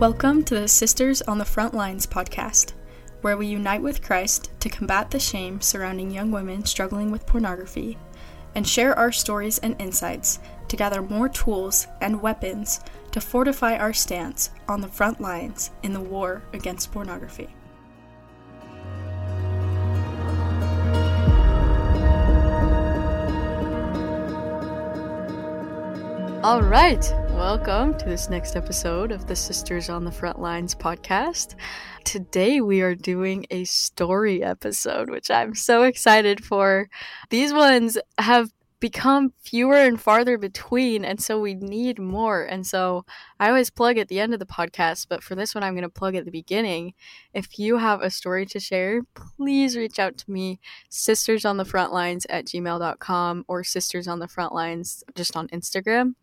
Welcome to the Sisters on the Front Lines podcast, where we unite with Christ to combat the shame surrounding young women struggling with pornography and share our stories and insights to gather more tools and weapons to fortify our stance on the front lines in the war against pornography. All right, welcome to this next episode of the Sisters on the Front Lines podcast. Today we are doing a story episode, which I'm so excited for. These ones have become fewer and farther between and so we need more and so i always plug at the end of the podcast but for this one i'm going to plug at the beginning if you have a story to share please reach out to me sisters on the front lines at gmail.com or sisters on the front lines just on instagram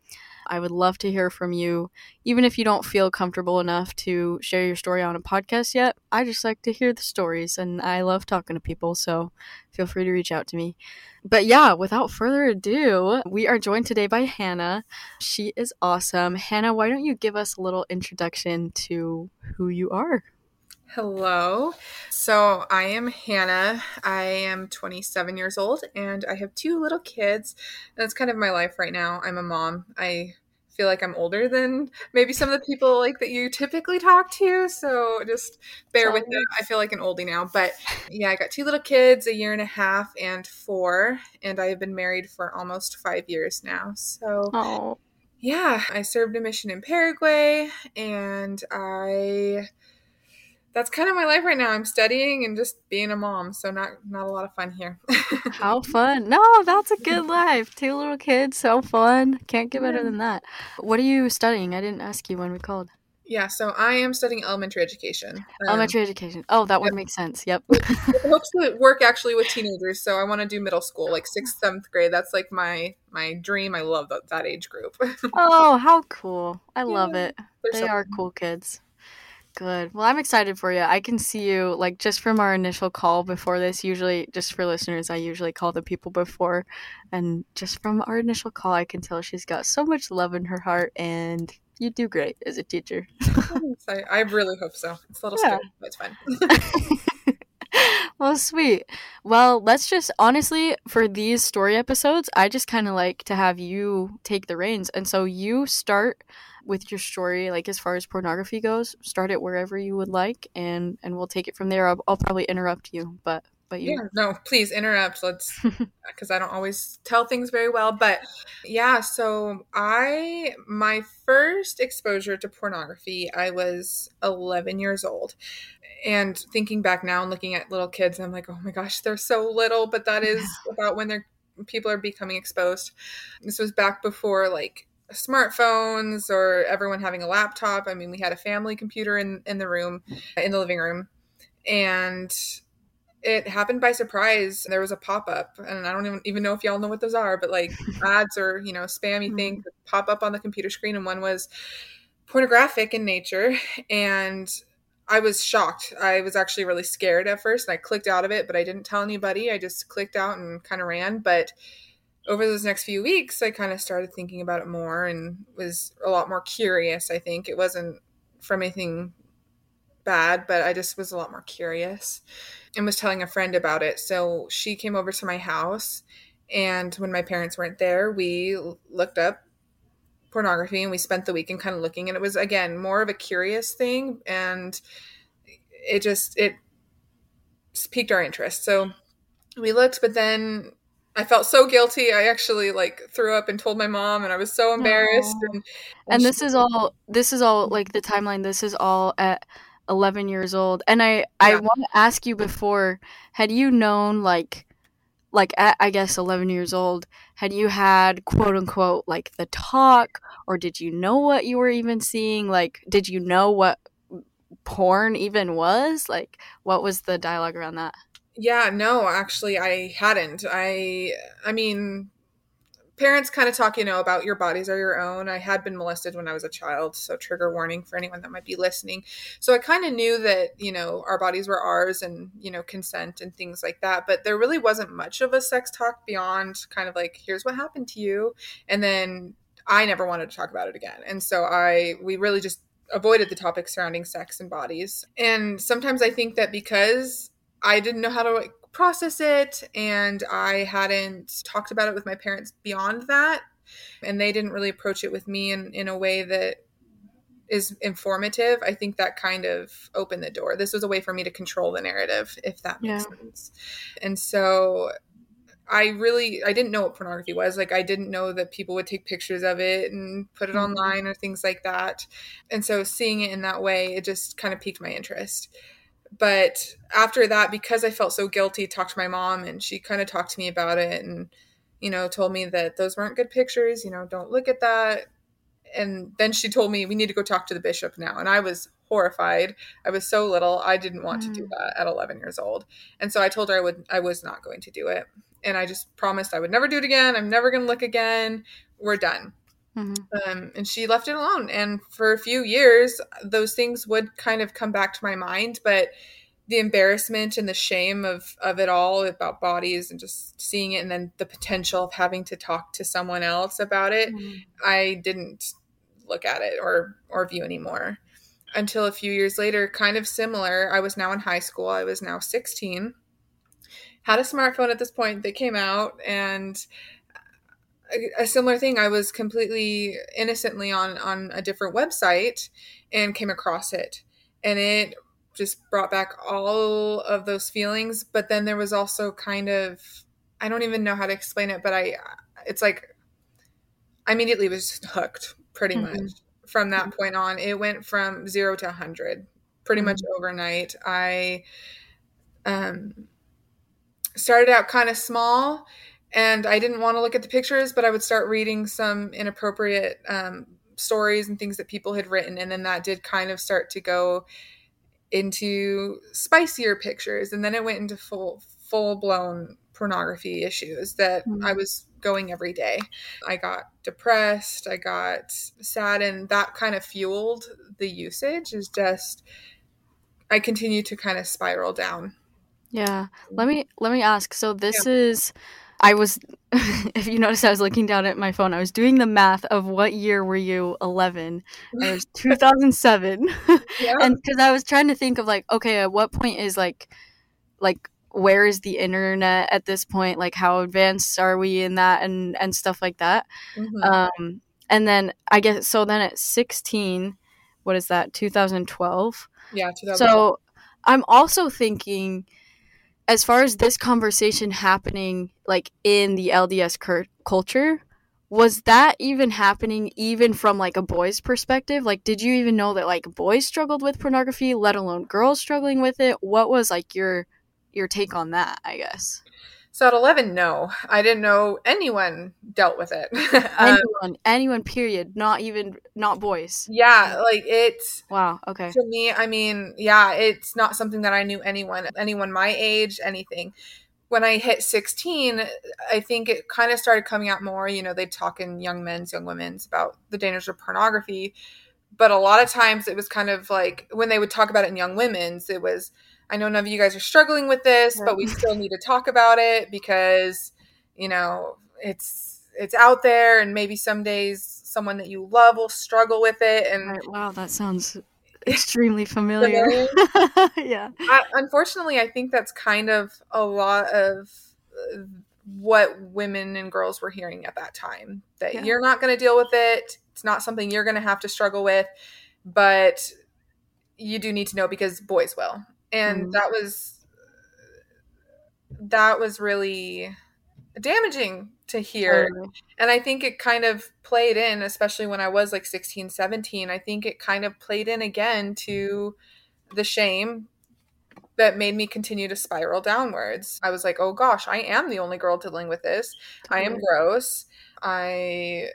I would love to hear from you. Even if you don't feel comfortable enough to share your story on a podcast yet, I just like to hear the stories and I love talking to people, so feel free to reach out to me. But yeah, without further ado, we are joined today by Hannah. She is awesome. Hannah, why don't you give us a little introduction to who you are? Hello. So I am Hannah. I am 27 years old and I have two little kids. That's kind of my life right now. I'm a mom. I feel like I'm older than maybe some of the people like that you typically talk to. So just bear with me. I feel like an oldie now. But yeah, I got two little kids, a year and a half and four, and I have been married for almost five years now. So oh. yeah, I served a mission in Paraguay and I that's kind of my life right now. I'm studying and just being a mom, so not not a lot of fun here. How fun! No, that's a good life. Two little kids, so fun. Can't get better than that. What are you studying? I didn't ask you when we called. Yeah, so I am studying elementary education. Um, elementary education. Oh, that would make sense. Yep. I hope to work actually with teenagers, so I want to do middle school, like sixth, seventh grade. That's like my my dream. I love that that age group. oh, how cool! I yeah, love it. They so are cool kids. Good. Well, I'm excited for you. I can see you like just from our initial call before this. Usually, just for listeners, I usually call the people before, and just from our initial call, I can tell she's got so much love in her heart, and you do great as a teacher. I, I, really hope so. It's a little yeah. scary, but it's fine. well, sweet. Well, let's just honestly, for these story episodes, I just kind of like to have you take the reins. And so you start with your story like as far as pornography goes start it wherever you would like and and we'll take it from there. I'll, I'll probably interrupt you but but you yeah no please interrupt. Let's because i don't always tell things very well but yeah so i my first exposure to pornography i was 11 years old. And thinking back now and looking at little kids i'm like oh my gosh they're so little but that is about when they're people are becoming exposed. This was back before like smartphones or everyone having a laptop. I mean, we had a family computer in, in the room, in the living room, and it happened by surprise. There was a pop up, and I don't even, even know if y'all know what those are, but like ads or, you know, spammy mm-hmm. things pop up on the computer screen, and one was pornographic in nature. And I was shocked. I was actually really scared at first, and I clicked out of it, but I didn't tell anybody. I just clicked out and kind of ran. But over those next few weeks, I kind of started thinking about it more and was a lot more curious. I think it wasn't from anything bad, but I just was a lot more curious and was telling a friend about it. So she came over to my house, and when my parents weren't there, we looked up pornography and we spent the weekend kind of looking. And it was, again, more of a curious thing. And it just, it piqued our interest. So we looked, but then I felt so guilty. I actually like threw up and told my mom, and I was so embarrassed. And, and, and this is all. This is all like the timeline. This is all at 11 years old. And I, yeah. I want to ask you before, had you known like, like at I guess 11 years old, had you had quote unquote like the talk, or did you know what you were even seeing? Like, did you know what porn even was? Like, what was the dialogue around that? Yeah, no, actually I hadn't. I I mean parents kind of talk, you know, about your bodies are your own. I had been molested when I was a child, so trigger warning for anyone that might be listening. So I kind of knew that, you know, our bodies were ours and, you know, consent and things like that, but there really wasn't much of a sex talk beyond kind of like here's what happened to you and then I never wanted to talk about it again. And so I we really just avoided the topic surrounding sex and bodies. And sometimes I think that because I didn't know how to like, process it and I hadn't talked about it with my parents beyond that, and they didn't really approach it with me in, in a way that is informative, I think that kind of opened the door. This was a way for me to control the narrative, if that makes yeah. sense. And so I really I didn't know what pornography was. Like I didn't know that people would take pictures of it and put it mm-hmm. online or things like that. And so seeing it in that way, it just kind of piqued my interest. But after that, because I felt so guilty, talked to my mom and she kind of talked to me about it and you know, told me that those weren't good pictures, you know, don't look at that. And then she told me we need to go talk to the bishop now. And i was horrified. I was so little. I didn't want mm. to do mm. that at 11 years old. And so i told her i would i was not going to do it. And i just promised i would never do it again. I'm never going to look again. We're done mm-hmm. um, and she left it alone. And for a few years those things would kind of come back to my mind but the embarrassment and the shame of of it all about bodies and just seeing it and then the potential of having to talk to someone else about it mm-hmm. i didn't look at it or or view anymore. Until a few years later kind of similar i was now in high school. I was now 16 had a smartphone at this point. That came out and a, a similar thing. I was completely innocently on on a different website and came across it. And it just brought back all of those feelings. But then there was also kind of i don't even know how to explain it but i it's like i immediately was hooked pretty mm-hmm. much from that point on. It went from 0 to 100 pretty mm-hmm. much overnight. I um started out kind of small and i didn't want to look at the pictures but i would start reading some inappropriate um, stories and things that people had written and then that did kind of start to go into spicier pictures and then it went into full full blown pornography issues that mm-hmm. I was going every day. I got depressed, I got sad and that kind of fueled the usage is just I continue to kind of spiral down. Yeah. Let me let me ask. So this yeah. is I was, if you notice, I was looking down at my phone. I was doing the math of what year were you 11? it was 2007. yeah. and because I was trying to think of like, okay, at what point is like, like, where is the internet at this point? Like, how advanced are we in that and, and stuff like that? Mm-hmm. Um, and then I guess, so then at 16, what is that, 2012? Yeah, 2012. So I'm also thinking, as far as this conversation happening like in the LDS cur- culture, was that even happening even from like a boy's perspective? Like did you even know that like boys struggled with pornography, let alone girls struggling with it? What was like your your take on that, I guess? So at 11, no, I didn't know anyone dealt with it. um, anyone, anyone, period. Not even, not boys. Yeah, like it's. Wow. Okay. To me, I mean, yeah, it's not something that I knew anyone, anyone my age, anything. When I hit 16, I think it kind of started coming out more. You know, they'd talk in young men's, young women's about the dangers of pornography. But a lot of times it was kind of like when they would talk about it in young women's, it was, I know none of you guys are struggling with this, but we still need to talk about it because, you know, it's it's out there and maybe some days someone that you love will struggle with it and right. wow, that sounds extremely familiar. yeah. I, unfortunately, I think that's kind of a lot of uh, what women and girls were hearing at that time that yeah. you're not going to deal with it. It's not something you're going to have to struggle with, but you do need to know because boys will and mm that was that was really damaging to hear. And i think it kind of played in especially when i was like 16 17 i think it kind of played in again to the shame that made me continue to spiral downwards. I was like oh gosh i am the only girl dealing with this. I am gross. I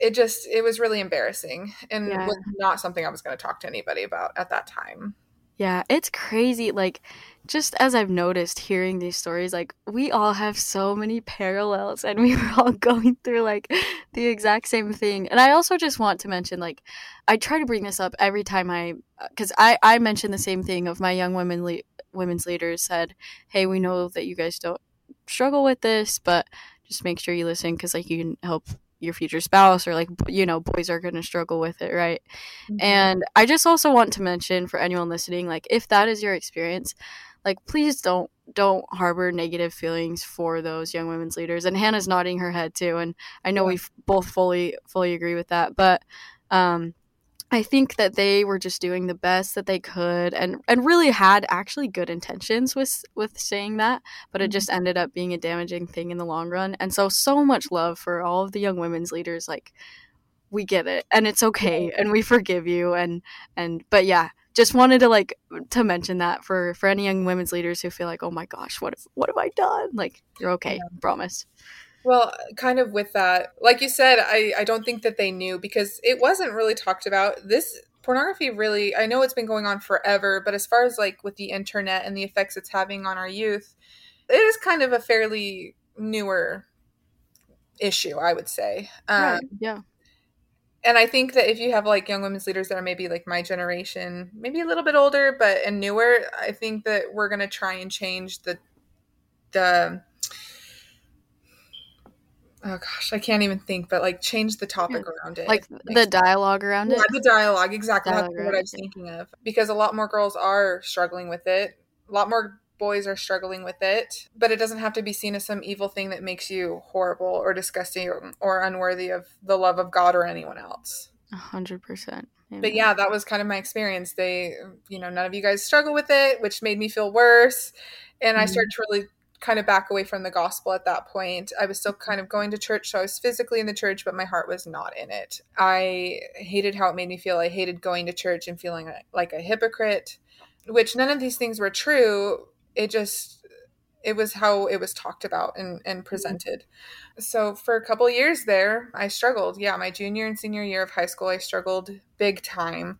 it just it was really embarrassing and yeah. was not something i was going to talk to anybody about at that time yeah, it's crazy. Like, just as I've noticed hearing these stories, like, we all have so many parallels and we were all going through like the exact same thing. And I also just want to mention, like, I try to bring this up every time I, uh, because I, I mentioned the same thing of my young women, le- women's leaders said, hey, we know that you guys don't struggle with this, but just make sure you listen because, like, you can help your future spouse or like you know boys are going to struggle with it right Mhm. and i just also want to mention for anyone listening like if that is your experience like please don't don't harbor negative feelings for those young women's leaders and hannah's nodding her head too and i know Yeah. we both fully fully agree with that but um I think that they were just doing the best that they could and and really had actually good intentions with with saying that, but it Mhm. just ended up being a damaging thing in the long run. And so so much love for all of the young women's leaders like we get it and it's okay and we forgive you and and but yeah, just wanted to like to mention that for for any young women's leaders who feel like, "Oh my gosh, what if what have I done?" Like you're okay, promise. Well, kind of with that, like you said, I, I don't think that they knew because it wasn't really talked about. This pornography really, I know it's been going on forever, but as far as like with the internet and the effects it's having on our youth, it is kind of a fairly newer issue, I would say. Um, right. Yeah. and I think that if you have like young women's leaders that are maybe like my generation, maybe a little bit older, but and newer, I think that we're gonna try and change the the oh gosh, I can't even think, but like change the topic around it. Like the dialogue around it. the dialogue exactly. Dialogue That's what I was yeah. thinking of because a lot more girls are struggling with it. A lot more boys are struggling with it, but it doesn't have to be seen as some evil thing that makes you horrible or disgusting or, or unworthy of the love of God or anyone else. A hundred percent. But yeah, that was kind of my experience. They, you know, none of you guys struggle with it, which made me feel worse. And I Mhm. started to really kind of back away from the gospel at that point. I was still kind of going to church, so I was physically in the church, but my heart was not in it. I hated how it made me feel. I hated going to church and feeling like a hypocrite, which none of these things were true. It just it was how it was talked about and, and mm-hmm. presented. So for a couple years there, I struggled. Yeah, my junior and senior year of high school, I struggled big time.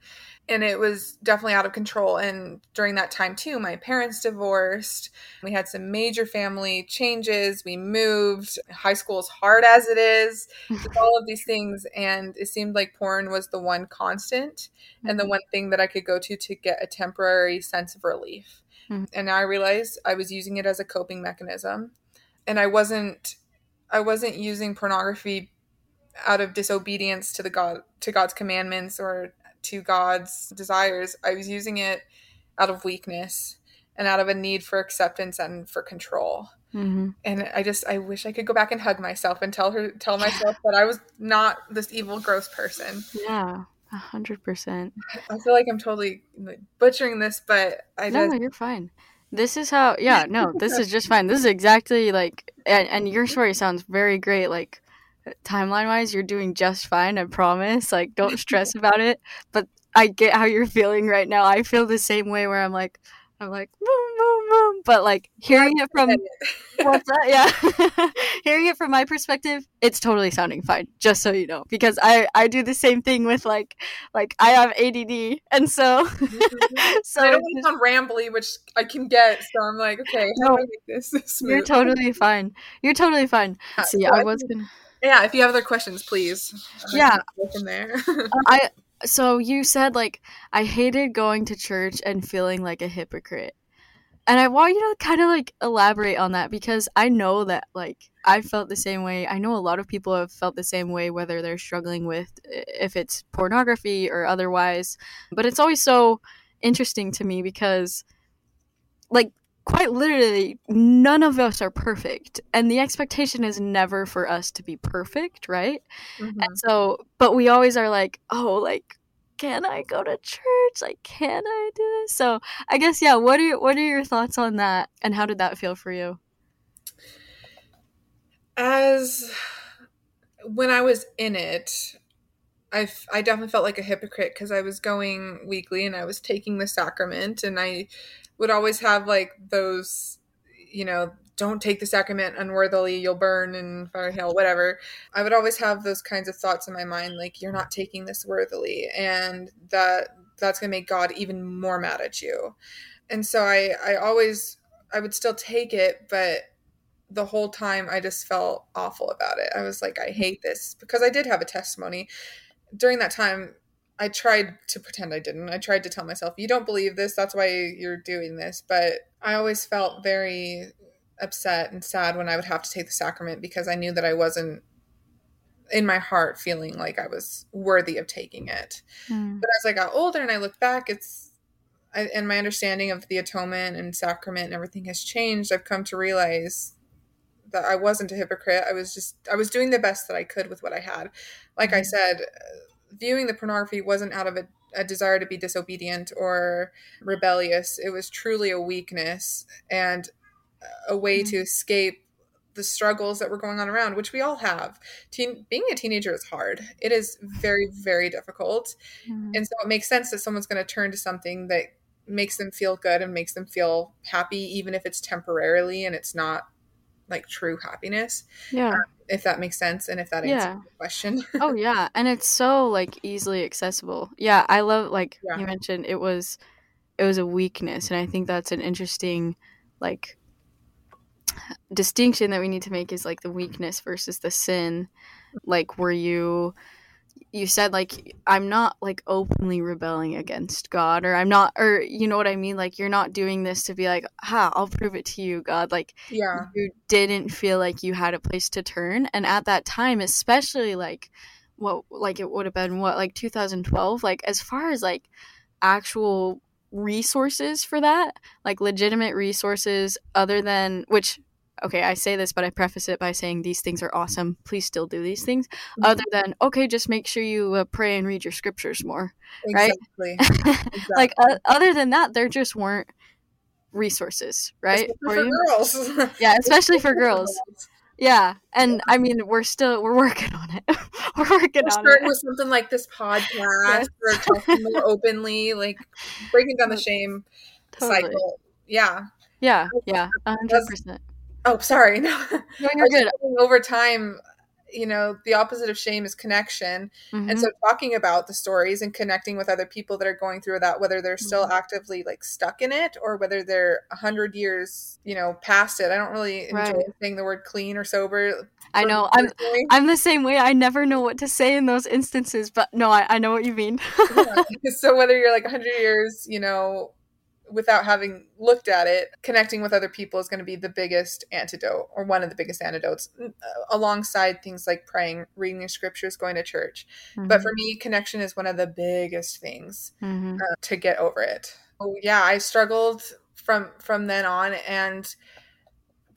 And it was definitely out of control. And during that time, too, my parents divorced. We had some major family changes. We moved. High school is hard as it is. All of these things. And it seemed like porn was the one constant and the one thing that I could go to to get a temporary sense of relief. Mhm. And now I realized I was using it as a coping mechanism. And I wasn't I wasn't using pornography out of disobedience to the God to God's commandments or to God's desires. I was using it out of weakness and out of a need for acceptance and for control. hmm And I just I wish I could go back and hug myself and tell her tell myself that I was not this evil gross person. Yeah, a hundred percent. I feel like I'm totally butchering this, but I No, just you're fine. This is how. Yeah, no, this is just fine. This is exactly like, and, and your story sounds very great. Like timeline wise, you're doing just fine. I promise. Like, don't stress about it. But I get how you're feeling right now. I feel the same way. Where I'm like, I'm like, boom, boom, boom. But like hearing it from What's that? Yeah. Hearing it from my perspective, it's totally sounding fine, just so you know. Because I I do the same thing with like like I have ADD and so so I don't want to sound rambly, which I can get. So I'm like, okay, how No. do I make this smooth? you're totally fine. You're totally fine. Yeah, See, so I was think- gonna yeah, if you have other questions, please. Yeah. from there. Um, I so you said like I hated going to church and feeling like a hypocrite. And I want you to kind of like elaborate on that because I know that like I felt the same way. I know a lot of people have felt the same way whether they're struggling with if it's pornography or otherwise. But it's always so interesting to me because like quite literally none of us are perfect and the expectation is never for us to be perfect, right? Mhm. And so, but we always are like, oh, like, can I go to church? Like, can I do this? So, I guess, yeah. What are your, what are your thoughts on that, and how did that feel for you? As when I was in it, I, f- I definitely felt like a hypocrite because I was going weekly and I was taking the sacrament, and I would always have like those, you know, don't take the sacrament unworthily, you'll burn in fire hell, whatever. I would always have those kinds of thoughts in my mind, like you're not taking this worthily, and that that's gonna make God even more mad at you. And so I I always I would still take it, but the whole time I just felt awful about it. I was like, I hate this because I did have a testimony. During that time, I tried to pretend I didn't. I tried to tell myself, you don't believe this, that's why you're doing this. But I always felt very upset and sad when I would have to take the sacrament because I knew that I wasn't in my heart feeling like I was worthy of taking it. Mm. But as I got older and I look back, it's I, and my understanding of the atonement and sacrament and everything has changed. I've come to realize that I wasn't a hypocrite. I was just I was doing the best that I could with what I had. Like I Mhm. said, viewing the pornography wasn't out of a, a desire to be disobedient or rebellious. It was truly a weakness and a way Mhm. to escape the struggles that were going on around, which we all have. Teen, being a teenager is hard. It is very, very difficult. Mm. And so it makes sense that someone's going to turn to something that makes them feel good and makes them feel happy, even if it's temporarily and it's not like true happiness, Yeah. Um, if that makes sense and if that answers Yeah. the question. Oh yeah, and it's so like easily accessible. Yeah, I love like Yeah. you mentioned it was it was a weakness and I think that's an interesting like distinction that we need to make is like the weakness versus the sin. Like were you you said like I'm not like openly rebelling against God or I'm not or you know what I mean like you're not doing this to be like ha I'll prove it to you God like yeah. you didn't feel like you had a place to turn and at that time especially like what like it would have been what like 2012 like as far as like actual resources for that like legitimate resources other than which okay i say this but i preface it by saying these things are awesome please still do these things other than okay just make sure you uh, pray and read your scriptures more right? Exactly. like uh, other than that there just weren't resources right Especially for girls. yeah especially for girls yeah, and I mean, we're still we're working on it. we're working We're on starting it. with something like this podcast. Yes. We're talking more openly, like breaking down the shame Totally. cycle. Yeah. Yeah, yeah, a hundred percent. Oh, sorry. No. No, you're good. over time, you know, the opposite of shame is connection. Mhm. And so talking about the stories and connecting with other people that are going through that, whether they're still Mhm. actively like stuck in it or whether they're a hundred years, you know, past it. I don't really enjoy Right. saying the word clean or sober. I know. I'm. I'm the same way. I never know what to say in those instances, but no, I, I know what you mean. Yeah. so whether you're like 100 years you know without having looked at it connecting with other people is going to be the biggest antidote or one of the biggest antidotes uh, alongside things like praying reading your scriptures going to church. But for me connection is one of the biggest things Mhm. uh, to get over it. Oh yeah i struggled from from then on and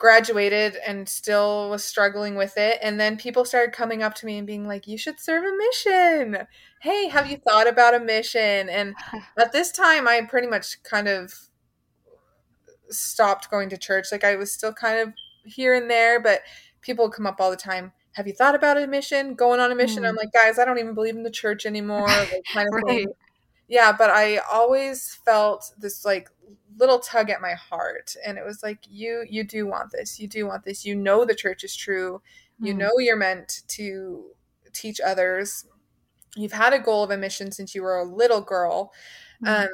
graduated and still was struggling with it. And then people started coming up to me and being like you should serve a mission. Hey have you thought about a mission? And at this time i pretty much kind of stopped going to church. Like i was still kind of here and there but people would come up all the time have you thought about a mission? Going on a mission? Mm. i'm like guys i don't even believe in the church anymore like kind of Right. yeah but i always felt this like little tug at my heart and it was like you you do want this. You do want this. You know the church is true. You Mm. know you're meant to teach others. You've had a goal of a mission since you were a little girl. Mm. um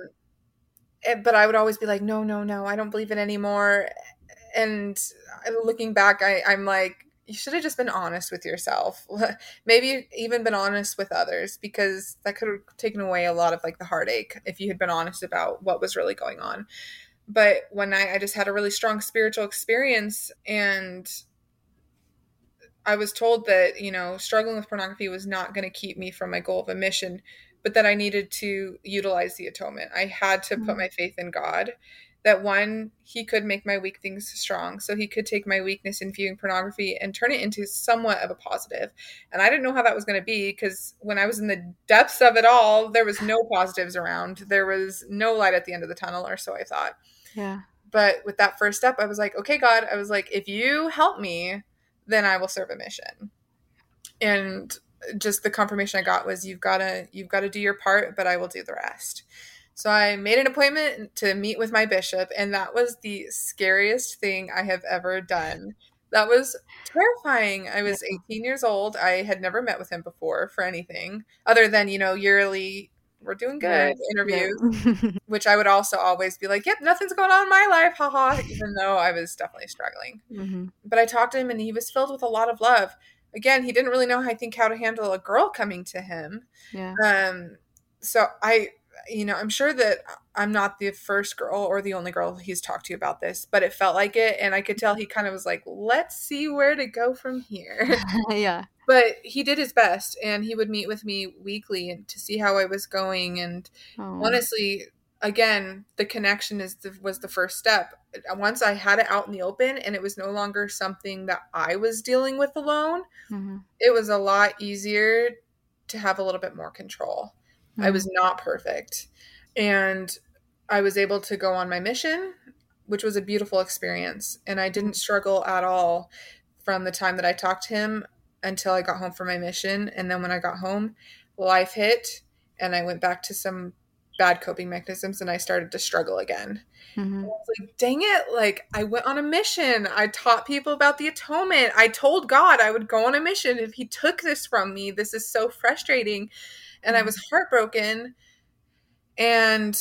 and- but i would always be like no no no. I don't believe it anymore. And looking back I, i'm like you should have just been honest with yourself. Maybe even been honest with others because that could have taken away a lot of like the heartache if you had been honest about what was really going on. But one night i just had a really strong spiritual experience and i was told that you know struggling with pornography was not going to keep me from my goal of a mission but that i needed to utilize the atonement. I had to put Mm. my faith in god that one he could make my weak things strong so he could take my weakness in viewing pornography and turn it into somewhat of a positive. and i didn't know how that was going to be because when i was in the depths of it all there was no positives around there was no light at the end of the tunnel or so i thought Yeah. but with that first step i was like okay god i was like if you help me then i will serve a mission and just the confirmation i got was you've got to you've got to do your part but i will do the rest so i made an appointment to meet with my bishop and that was the scariest thing i have ever done that was terrifying i was 18 years old i had never met with him before for anything other than you know yearly we're doing good Yes. interviews Yeah. which I would also always be like, yep, nothing's going on in my life, haha, even though I was definitely struggling. Mhm. But I talked to him and he was filled with a lot of love. Again, he didn't really know, I think, how to handle a girl coming to him. Yeah. Um, so I you know, I'm sure that I'm not the first girl or the only girl he's talked to about this, but it felt like it. And I could tell he kind of was like, let's see where to go from here. yeah. But he did his best and he would meet with me weekly to see how I was going. And Oh. honestly, again, the connection is the, was the first step. Once I had it out in the open and it was no longer something that I was dealing with alone, Mhm. it was a lot easier to have a little bit more control. I was not perfect. And I was able to go on my mission, which was a beautiful experience. And I didn't struggle at all from the time that I talked to him until I got home from my mission. And then when I got home, life hit and I went back to some bad coping mechanisms and I started to struggle again. Mhm. I was like, dang it, like I went on a mission. I taught people about the atonement. I told God I would go on a mission if he took this from me. This is so frustrating. And I was heartbroken. And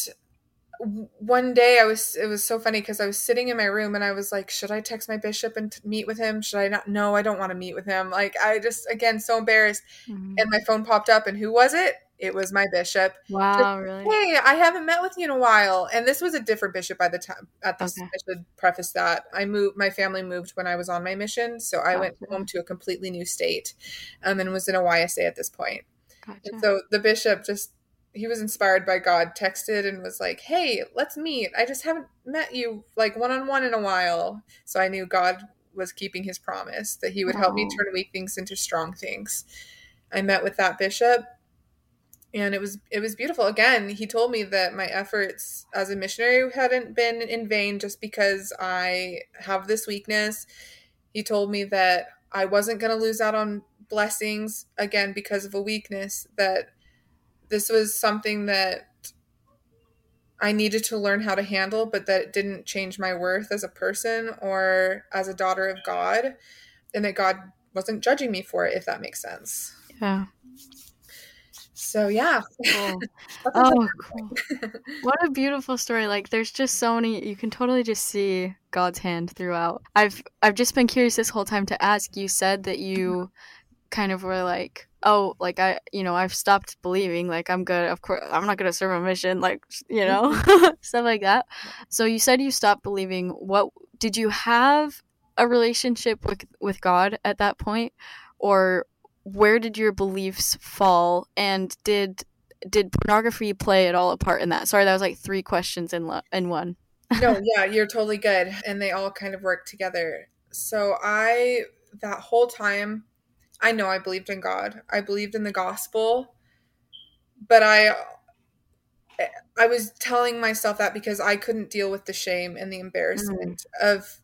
one day I was it was so funny because I was sitting in my room and I was like, should I text my bishop and t- meet with him? Should I not? No, I don't want to meet with him. Like I just again so embarrassed. Mhm. And my phone popped up and who was it? It was my bishop Wow, really? hey i haven't met with you in a while and this was a different bishop by the time at this Okay. i should preface that i moved my family moved when i was on my mission so i went home to a completely new state um, and was in a ysa at this point Gotcha. and so the bishop just he was inspired by god texted and was like hey let's meet. I just haven't met you like one-on-one in a while. So i knew god was keeping his promise that he would help me turn weak things into strong things. I met with that bishop and it was it was beautiful. Again he told me that my efforts as a missionary hadn't been in vain just because i have this weakness. He told me that i wasn't going to lose out on blessings again because of a weakness that this was something that i needed to learn how to handle but that it didn't change my worth as a person or as a daughter of god and that god wasn't judging me for it if that makes sense yeah. so yeah Cool. Oh, cool. What a beautiful story. Like there's just so many you can totally just see God's hand throughout. I've I've just been curious this whole time to ask. You said that you kind of were like, "Oh, like I, you know, I've stopped believing like I'm good. Of course, I'm not to serve a mission like, you know, stuff like that." So you said you stopped believing. What did you have a relationship with with God at that point or where did your beliefs fall and did did pornography play at all a part in that? Sorry, that was like three questions in lo- in one. no, yeah, you're totally good. And they all kind of work together. So I, that whole time, I know I believed in God. I believed in the gospel, but I, I was telling myself that because I couldn't deal with the shame and the embarrassment mm. of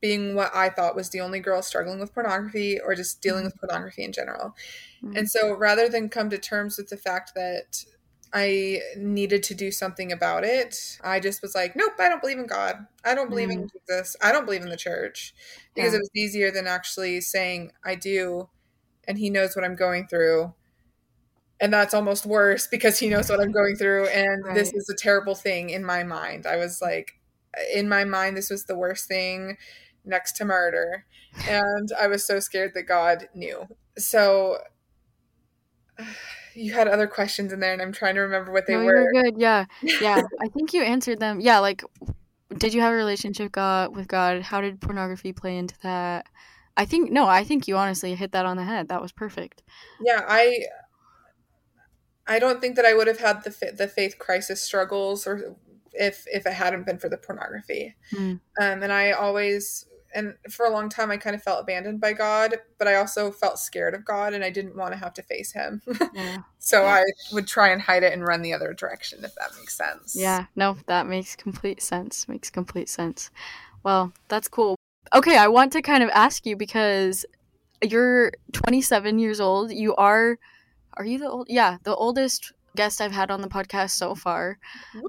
being what I thought was the only girl struggling with pornography or just dealing with mm. pornography in general. And mm. so rather than come to terms with the fact that I needed to do something about it, I just was like, nope, I don't believe in God. I don't believe in Jesus. I don't believe in the church because Yeah. it was easier than actually saying I do and he knows what I'm going through. And that's almost worse because he knows what I'm going through and this is a terrible thing in my mind. I was like in my mind this was the worst thing next to murder and I was so scared that God knew. So you had other questions in there and I'm trying to remember what they no, were. good. Yeah, yeah. I think you answered them. Yeah, like, did you have a relationship God with God? How did pornography play into that? I think no. I think you honestly hit that on the head. That was perfect. Yeah, I I don't think that I would have had the the faith crisis struggles or if if it hadn't been for the pornography. Hmm. Um, and I always and for a long time I kind of felt abandoned by God, but I also felt scared of God and I didn't want to have to face him. Yeah. so Yeah. I would try and hide it and run the other direction if that makes sense. Yeah, no, that makes complete sense. Makes complete sense. Well, that's cool. Okay, I want to kind of ask you because you're 27 years old. You are are you the old Yeah, the oldest guest I've had on the podcast so far.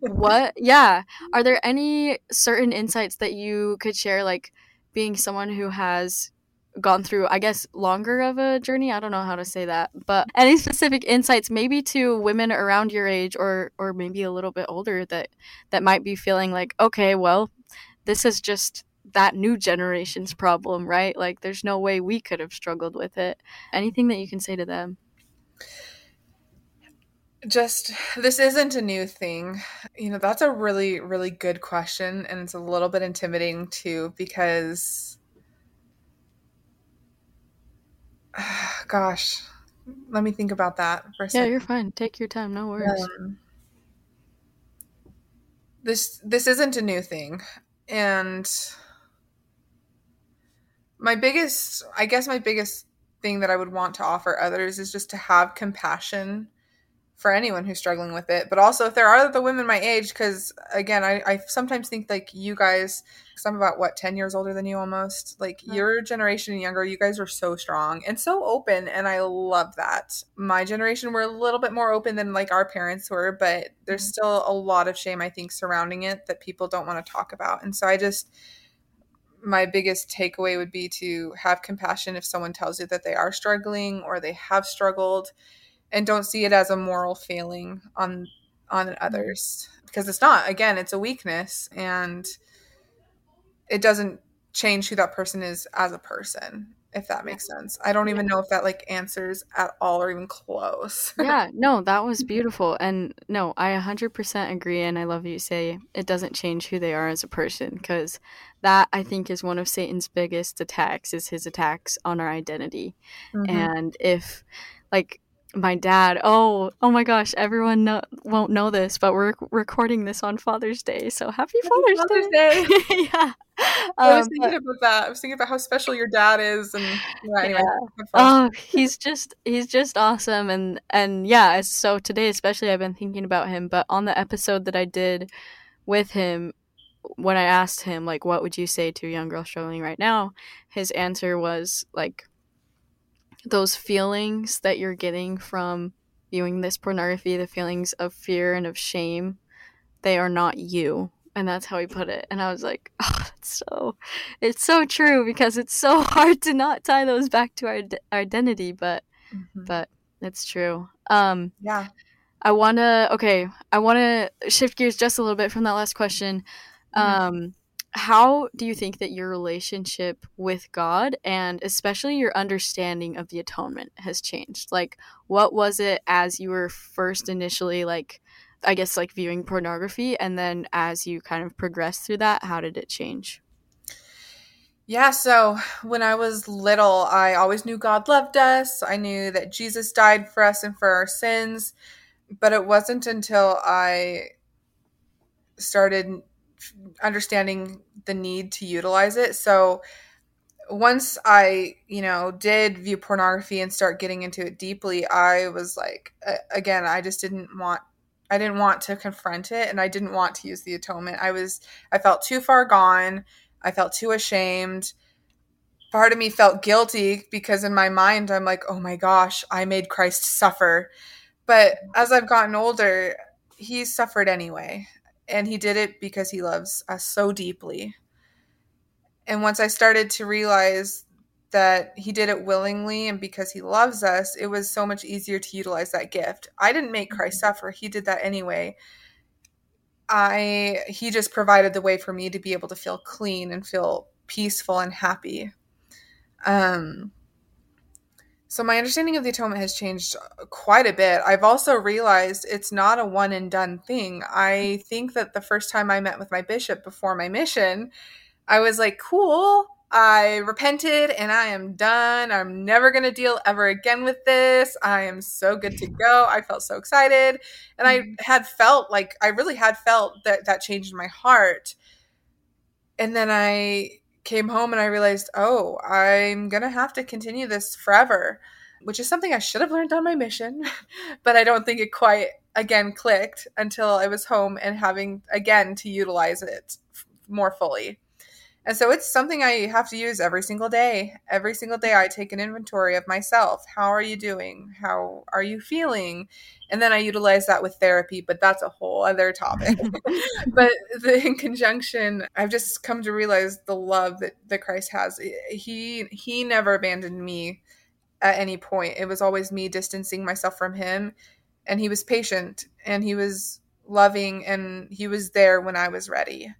What? Yeah. Are there any certain insights that you could share like being someone who has gone through I guess longer of a journey? I don't know how to say that. But any specific insights maybe to women around your age or or maybe a little bit older that that might be feeling like, okay, well, this is just that new generation's problem, right? Like there's no way we could have struggled with it. Anything that you can say to them? Just this isn't a new thing. You know, that's a really, really good question. And it's a little bit intimidating too, because, gosh, let me think about that for a Yeah, second. you're fine. Take your time. No worries. Um, this this isn't a new thing, and my biggest, I guess, my biggest thing that I would want to offer others is just to have compassion for anyone who's struggling with it. But also, if there are other women my age, because again, I, I sometimes think like you guys, because I'm about what ten years older than you almost. Like Yeah. your generation and younger, you guys are so strong and so open, and I love that. My generation were a little bit more open than like our parents were, but there's Mhm. still a lot of shame I think surrounding it that people don't want to talk about. And so I just my biggest takeaway would be to have compassion if someone tells you that they are struggling or they have struggled and don't see it as a moral failing on on mm-hmm. others. Because it's not. Again it's a weakness and it doesn't change who that person is as a person if that makes sense. I don't even know if that like answers at all or even close. Yeah, no, that was beautiful. And no, I 100% agree. And I love you say it doesn't change who they are as a person because that I think is one of Satan's biggest attacks is his attacks on our identity. Mhm. And if like my dad, oh, oh my gosh, everyone know, won't know this, but we're recording this on Father's Day. So happy, Happy Father's, Father's Day. Day. yeah. I was Um, thinking about that. I was thinking about how special your dad is, and yeah, anyway. Yeah. Oh, he's just he's just awesome and and yeah, so today especially I've been thinking about him, but on the episode that I did with him when I asked him like what would you say to a young girl struggling right now, his answer was like those feelings that you're getting from viewing this pornography, the feelings of fear and of shame, they are not you. And that's how he put it. And I was like, oh, that's so, it's so true because it's so hard to not tie those back to our, our identity, but, Mhm. but it's true. Um, yeah. I want to, okay, I want to shift gears just a little bit from that last question. Mhm. Um, how do you think that your relationship with God and especially your understanding of the atonement has changed? Like, what was it as you were first initially, like, I guess, like viewing pornography, and then as you kind of progressed through that, how did it change? Yeah, so when I was little, I always knew God loved us. I knew that Jesus died for us and for our sins. But it wasn't until I started understanding the need to utilize it. So once I, you know, did view pornography and start getting into it deeply, I was like, again, I just didn't want I didn't want to confront it and I didn't want to use the atonement. I was I felt too far gone. I felt too ashamed. Part of me felt guilty because in my mind I'm like, "Oh my gosh, I made Christ suffer." But as I've gotten older, he suffered anyway, and he did it because he loves us so deeply. And once I started to realize that he did it willingly and because he loves us, it was so much easier to utilize that gift. I didn't make Christ suffer, he did that anyway. I he just provided the way for me to be able to feel clean and feel peaceful and happy. Um so my understanding of the atonement has changed uh, quite a bit. I've also realized it's not a one and done thing. I think that the first time I met with my bishop before my mission, I was like, cool. I repented and I am done. I'm never going to deal ever again with this. I am so good to go. I felt so excited. And I mm-hmm. had felt like, I really had felt that that change in my heart. And then I came home and I realized, oh, I'm going to have to continue this forever, which is something I should have learned on my mission. but I don't think it quite, again, clicked until I was home and having, again, to utilize it more fully. And so it's something I have to use every single day. Every single day, I take an inventory of myself. How are you doing? How are you feeling? And then I utilize that with therapy, but that's a whole other topic. but the, in conjunction, I've just come to realize the love that, that Christ has. He he never abandoned me at any point. It was always me distancing myself from him, and he was patient and he was loving and he was there when I was ready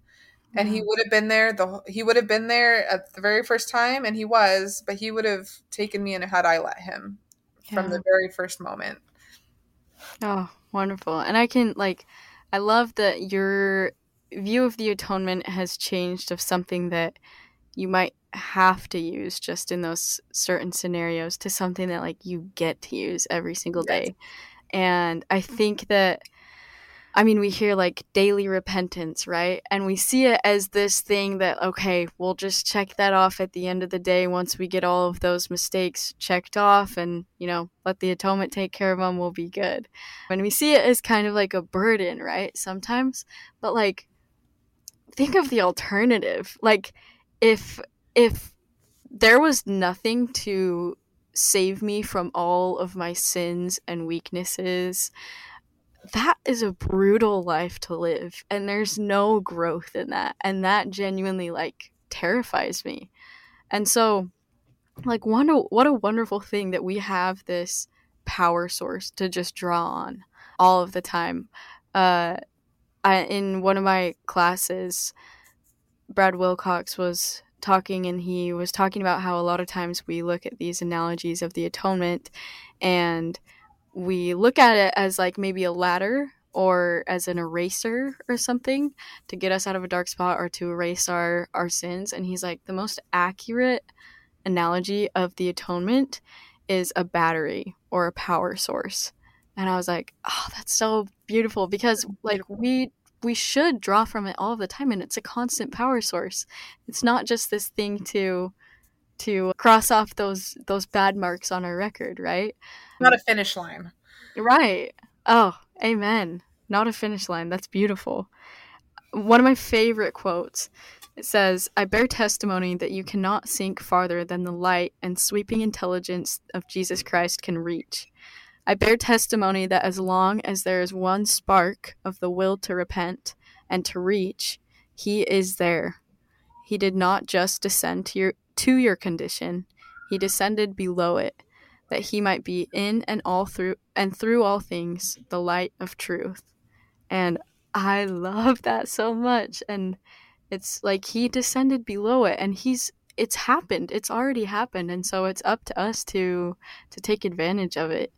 and he would have been there the he would have been there at the very first time and he was but he would have taken me in had i let him from the very first moment Oh, Wonderful. And I can like I love that your view of the atonement has changed of something that you might have to use just in those certain scenarios to something that like you get to use every single Yes. day. And I think that I mean, we hear like daily repentance, right? And we see it as this thing that, okay, we'll just check that off at the end of the day once we get all of those mistakes checked off and, you know, let the atonement take care of them, we'll be good. And we see it as kind of like a burden, right? Sometimes. But like, think of the alternative. Like, if, if there was nothing to save me from all of my sins and weaknesses, that is a brutal life to live and there's no growth in that and that genuinely like terrifies me. And so like one what a wonderful thing that we have this power source to just draw on all of the time. Uh I, in one of my classes brad wilcox was talking and he was talking about how a lot of times we look at these analogies of the atonement and we look at it as like maybe a ladder or as an eraser or something to get us out of a dark spot or to erase our our sins. And he's like the most accurate analogy of the atonement is a battery or a power source. And i was like oh that's so beautiful because like we we should draw from it all the time and it's a constant power source. It's not just this thing to to cross off those those bad marks on our record right Not a finish line. Right. Oh, amen. Not a finish line. That's beautiful. One of my favorite quotes. It says, I bear testimony that you cannot sink farther than the light and sweeping intelligence of Jesus Christ can reach. I bear testimony that as long as there is one spark of the will to repent and to reach, he is there. He did not just descend to your to your condition, he descended below it that he might be in and all through and through all things the light of truth. And I love that so much and it's like he descended below it and he's it's happened. It's already happened and so it's up to us to to take advantage of it.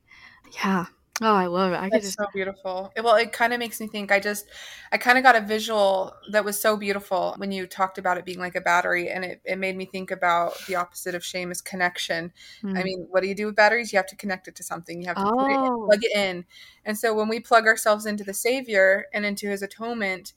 Yeah. Oh, I love it. I That's just so beautiful. It- well, it kind of makes me think. I just, I kind of got a visual that was so beautiful when you talked about it being like a battery, and it, it made me think about the opposite of shame is connection. I mm, mean, what do you do with batteries? You have to connect it to something. You have to put it in, Oh. plug it in. And so when we plug ourselves into the Savior and into His atonement,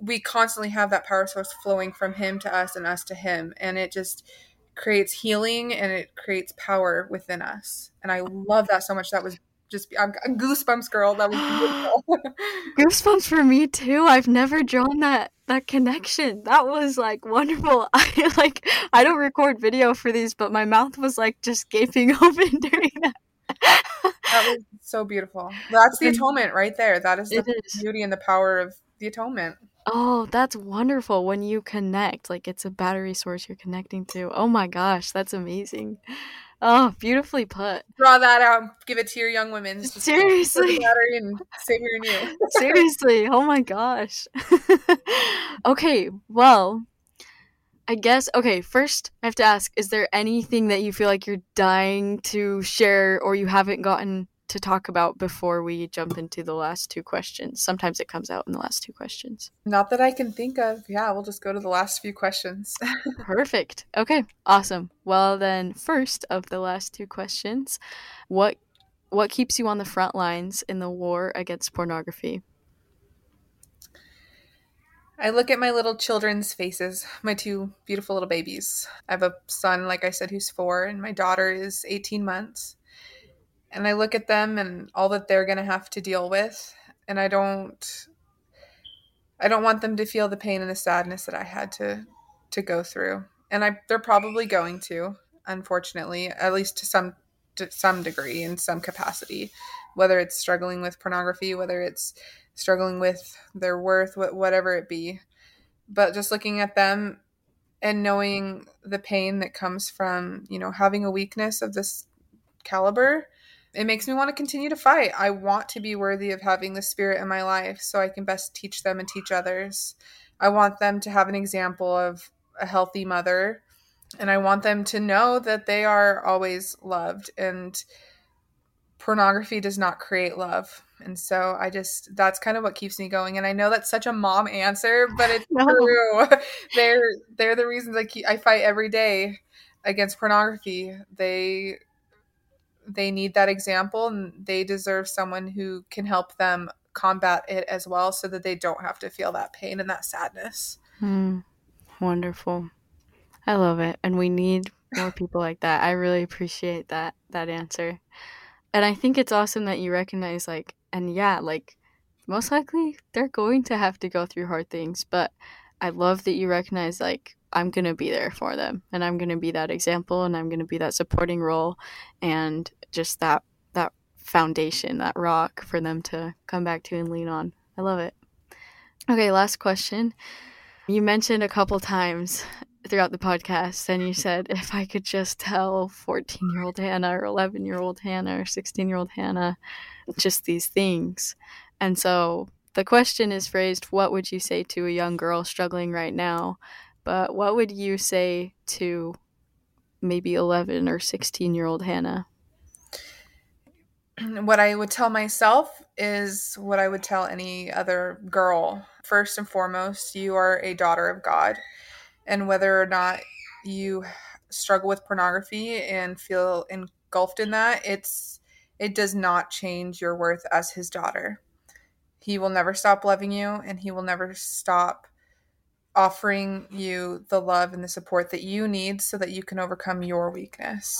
we constantly have that power source flowing from Him to us and us to Him, and it just creates healing and it creates power within us. And I love that so much. That was just I'm, I'm goosebumps, girl. That was beautiful. goosebumps for me too. I've never drawn that that connection. That was like wonderful. I like I don't record video for these, but my mouth was like just gaping open during that. that was so beautiful. That's the atonement right there. That is the is. beauty and the power of the atonement. Oh, that's wonderful when you connect. Like it's a battery source you're connecting to. Oh my gosh, that's amazing. Oh, beautifully put. Draw that out. Give it to your young women. Just put the Seriously. and Savior in you. Seriously. Oh my gosh. okay, well, I guess okay, first I have to ask, is there anything that you feel like you're dying to share or you haven't gotten to talk about before we jump into the last two questions? Sometimes it comes out in the last two questions. Not that I can think of. Yeah, we'll just go to the last few questions. Perfect. Okay, awesome. Well, then first of the last two questions, what what keeps you on the front lines in the war against pornography? I look at my little children's faces, my two beautiful little babies. I have a son, like I said, who's four, and my daughter is 18 months. And I look at them and all that they're going to have to deal with. And I don't. I don't want them to feel the pain and the sadness that I had to to go through. And I they're probably going to, unfortunately, at least to some to some degree in some capacity, whether it's struggling with pornography, whether it's struggling with their worth, wh- whatever it be. But just looking at them and knowing the pain that comes from, you know, having a weakness of this caliber, it makes me want to continue to fight. I want to be worthy of having the spirit in my life so I can best teach them and teach others. I want them to have an example of a healthy mother and I want them to know that they are always loved and pornography does not create love. And so I just that's kind of what keeps me going. And I know that's such a mom answer, but it's No. true. they're they're the reasons I keep I fight every day against pornography. They they need that example and they deserve someone who can help them combat it as well so that they don't have to feel that pain and that sadness. Mm, wonderful. I love it. And we need more people like that. I really appreciate that that answer. And I think it's awesome that you recognize like and yeah, like most likely they're going to have to go through hard things, but I love that you recognize like I'm going to be there for them and I'm going to be that example and I'm going to be that supporting role and just that that foundation, that rock for them to come back to and lean on. I love it. Okay, last question. You mentioned a couple times throughout the podcast, and you said if I could just tell 14 year old Hannah or 11 year old Hannah or 16 year old Hannah just these things. And so the question is phrased What would you say to a young girl struggling right now? But what would you say to maybe 11 or 16 year old Hannah? what I would tell myself is what I would tell any other girl. First and foremost, you are a daughter of God. And whether or not you struggle with pornography and feel engulfed in that, it's it does not change your worth as his daughter. He will never stop loving you and he will never stop offering you the love and the support that you need so that you can overcome your weakness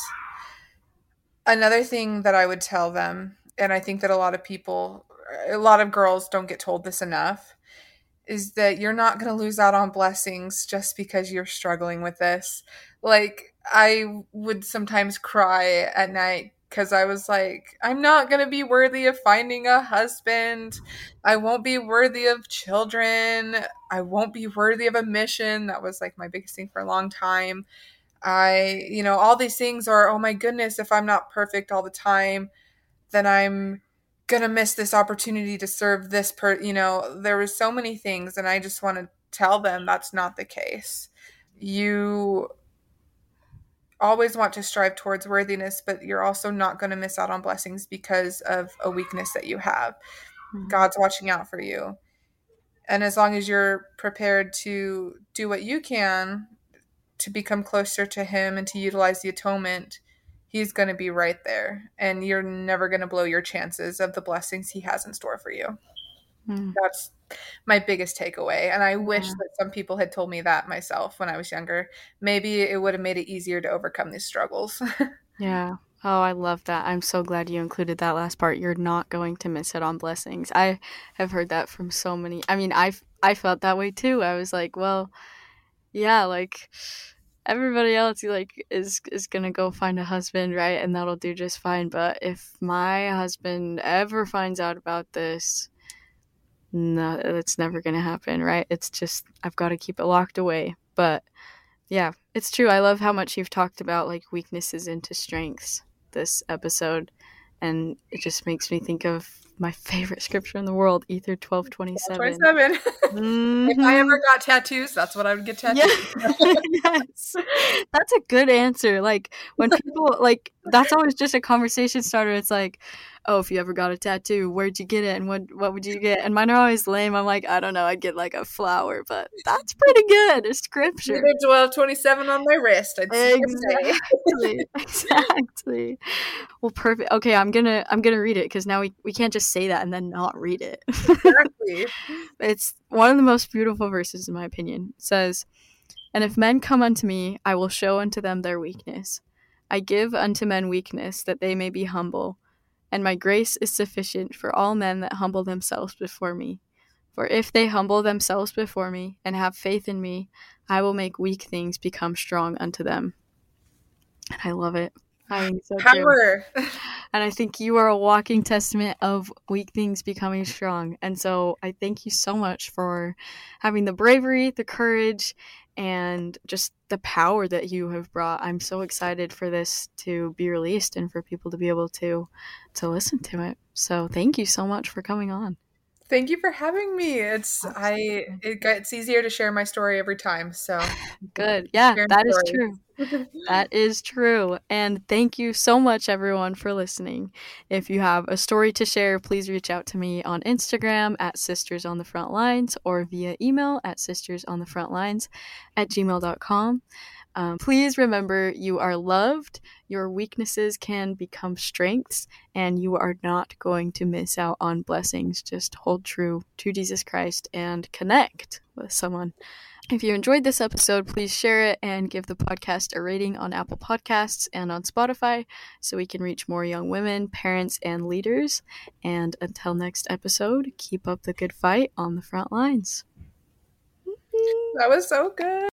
another thing that I would tell them, and I think that a lot of people, a lot of girls don't get told this enough, is that you're not going to lose out on blessings just because you're struggling with this. Like, I would sometimes cry at night because I was like, I'm not going to be worthy of finding a husband. I won't be worthy of children. I won't be worthy of a mission. That was like my biggest thing for a long time. I, you know, all these things are, oh my goodness, if I'm not perfect all the time, then I'm going to miss this opportunity to serve this per, you know, there was so many things and I just want to tell them that's not the case. You always want to strive towards worthiness, but you're also not going to miss out on blessings because of a weakness that you have. Mm-hmm. God's watching out for you. And as long as you're prepared to do what you can to become closer to him and to utilize the atonement, he's going to be right there. And you're never going to blow your chances of the blessings he has in store for you. Mm. That's my biggest takeaway. And I wish yeah. that some people had told me that myself when I was younger. Maybe it would have made it easier to overcome these struggles. yeah. Oh, I love that. I'm so glad you included that last part. You're not going to miss it on blessings. I have heard that from so many. I mean, I I felt that way too. I was like, well, yeah, like everybody else like is is gonna go find a husband right and that'll do just fine but if my husband ever finds out about this no it's never gonna happen right? It's just i've got to keep it locked away but yeah it's true i love how much you've talked about like weaknesses into strengths this episode and it just makes me think of my favorite scripture in the world, Ether twelve twenty seven. Mm-hmm. If I ever got tattoos, that's what I would get tattooed. Yeah. yes, that's a good answer. Like when people like, that's always just a conversation starter. It's like, oh, if you ever got a tattoo, where'd you get it, and what what would you get? And mine are always lame. I'm like, I don't know. I'd get like a flower, but that's pretty good. It's scripture. Twelve twenty seven on my wrist. I'd exactly. exactly. Well, perfect. Okay, I'm gonna I'm gonna read it because now we we can't just say that and then not read it. exactly. it's one of the most beautiful verses in my opinion. It says. And if men come unto me, I will show unto them their weakness. I give unto men weakness, that they may be humble and my grace is sufficient for all men that humble themselves before me. For if they humble themselves before me and have faith in me, I will make weak things become strong unto them. And I love it. I so Power. And I think you are a walking testament of weak things becoming strong. And so I thank you so much for having the bravery, the courage, and just the power that you have brought. I'm so excited for this to be released and for people to be able to to listen to it. So thank you so much for coming on. Thank you for having me. It's Absolutely. I it gets easier to share my story every time. So good. Yeah, that story. is true. that is true. And thank you so much, everyone, for listening. If you have a story to share, please reach out to me on Instagram at Sisters on the Front Lines or via email at Sisters on the Front Lines at gmail.com. Um, please remember you are loved, your weaknesses can become strengths, and you are not going to miss out on blessings. Just hold true to Jesus Christ and connect with someone. If you enjoyed this episode, please share it and give the podcast a rating on Apple Podcasts and on Spotify so we can reach more young women, parents, and leaders. And until next episode, keep up the good fight on the front lines. That was so good.